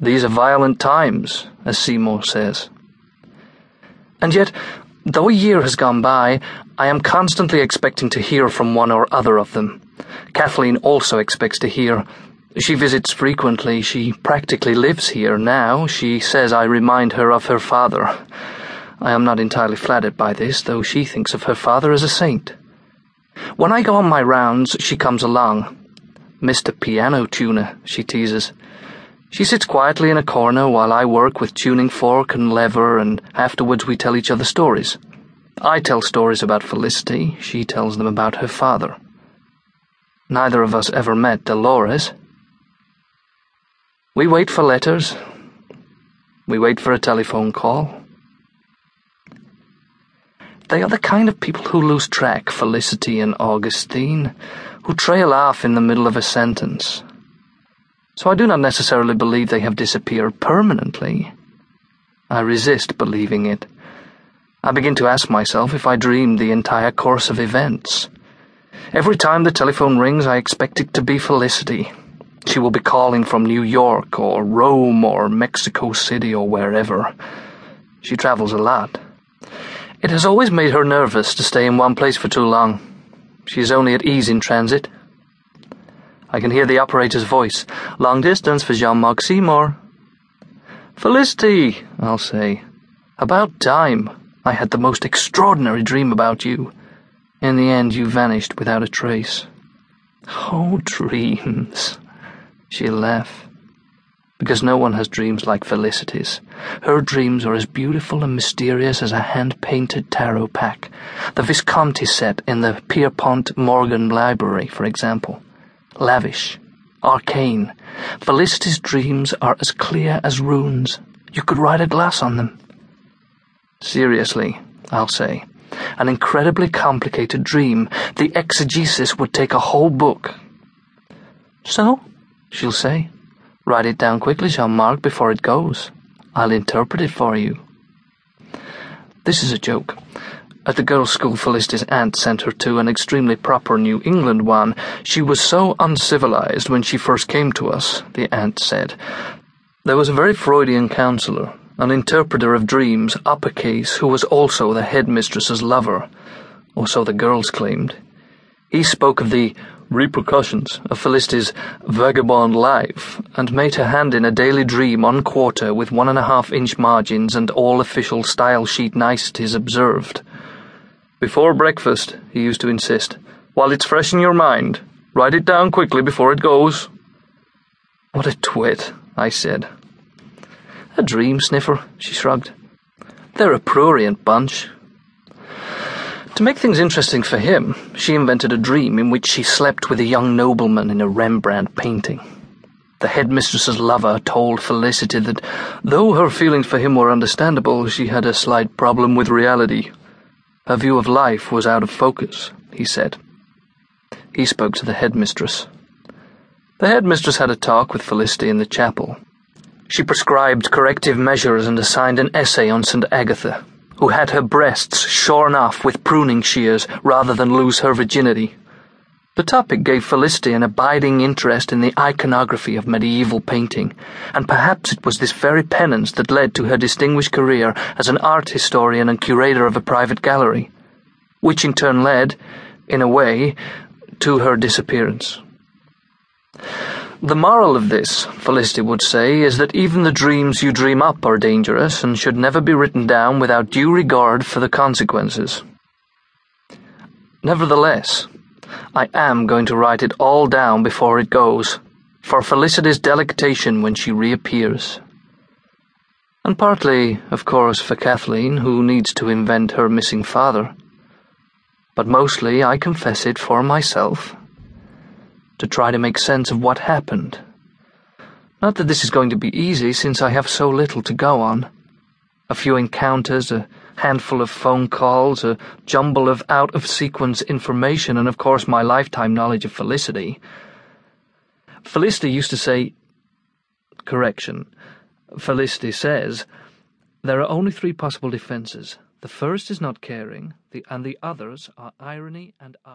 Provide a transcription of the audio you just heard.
These are violent times, as Seymour says. And yet, though a year has gone by, I am constantly expecting to hear from one or other of them. Kathleen also expects to hear. She visits frequently. She practically lives here now. She says I remind her of her father. I am not entirely flattered by this, though she thinks of her father as a saint. When I go on my rounds, she comes along. Mr. Piano Tuner, she teases. She sits quietly in a corner while I work with tuning fork and lever, and afterwards we tell each other stories. I tell stories about Felicity, she tells them about her father. Neither of us ever met Dolores. We wait for letters. We wait for a telephone call. They are the kind of people who lose track, Felicity and Augustine, who trail off in the middle of a sentence. So I do not necessarily believe they have disappeared permanently. I resist believing it. I begin to ask myself if I dreamed the entire course of events. Every time the telephone rings, I expect it to be Felicity. She will be calling from New York or Rome or Mexico City or wherever. She travels a lot. It has always made her nervous to stay in one place for too long. She is only at ease in transit. I can hear the operator's voice. Long distance for Jean-Marc Seymour. Felicity, I'll say. About time. I had the most extraordinary dream about you. In the end, you vanished without a trace. Oh, dreams. She'll laugh because no one has dreams like Felicity's. Her dreams are as beautiful and mysterious as a hand painted tarot pack. The Visconti set in the Pierpont Morgan Library, for example. Lavish, arcane. Felicity's dreams are as clear as runes. You could write a glass on them. Seriously, I'll say. An incredibly complicated dream. The exegesis would take a whole book. So, she'll say. Write it down quickly, Jean-Marc, before it goes. I'll interpret it for you. This is a joke. At the girls' school Felicity's aunt sent her to an extremely proper New England one. She was so uncivilized when she first came to us, the aunt said. There was a very Freudian counselor, an interpreter of dreams, uppercase, who was also the headmistress's lover, or so the girls claimed. He spoke of the repercussions of Felicity's vagabond life, and made her hand in a daily dream on quarter with one and a half inch margins and all official style sheet niceties observed. Before breakfast, he used to insist, while it's fresh in your mind, write it down quickly before it goes. What a twit, I said. A dream sniffer, she shrugged. They're a prurient bunch. To make things interesting for him, she invented a dream in which she slept with a young nobleman in a Rembrandt painting. The headmistress's lover told Felicity that, though her feelings for him were understandable, she had a slight problem with reality. Her view of life was out of focus, he said. He spoke to the headmistress. The headmistress had a talk with Felicity in the chapel. She prescribed corrective measures and assigned an essay on St. Agatha who had her breasts shorn off with pruning shears rather than lose her virginity. The topic gave Felicity an abiding interest in the iconography of medieval painting, and perhaps it was this very penance that led to her distinguished career as an art historian and curator of a private gallery, which in turn led, in a way, to her disappearance. The moral of this, Felicity would say, is that even the dreams you dream up are dangerous and should never be written down without due regard for the consequences. Nevertheless, I am going to write it all down before it goes, for Felicity's delectation when she reappears. And partly, of course, for Kathleen, who needs to invent her missing father. But mostly, I confess it, for myself to try to make sense of what happened. Not that this is going to be easy, since I have so little to go on. A few encounters, a handful of phone calls, a jumble of out of sequence information, and of course my lifetime knowledge of Felicity. Felicity used to say, correction, Felicity says, there are only three possible defenses. The first is not caring, the, and the others are irony and art.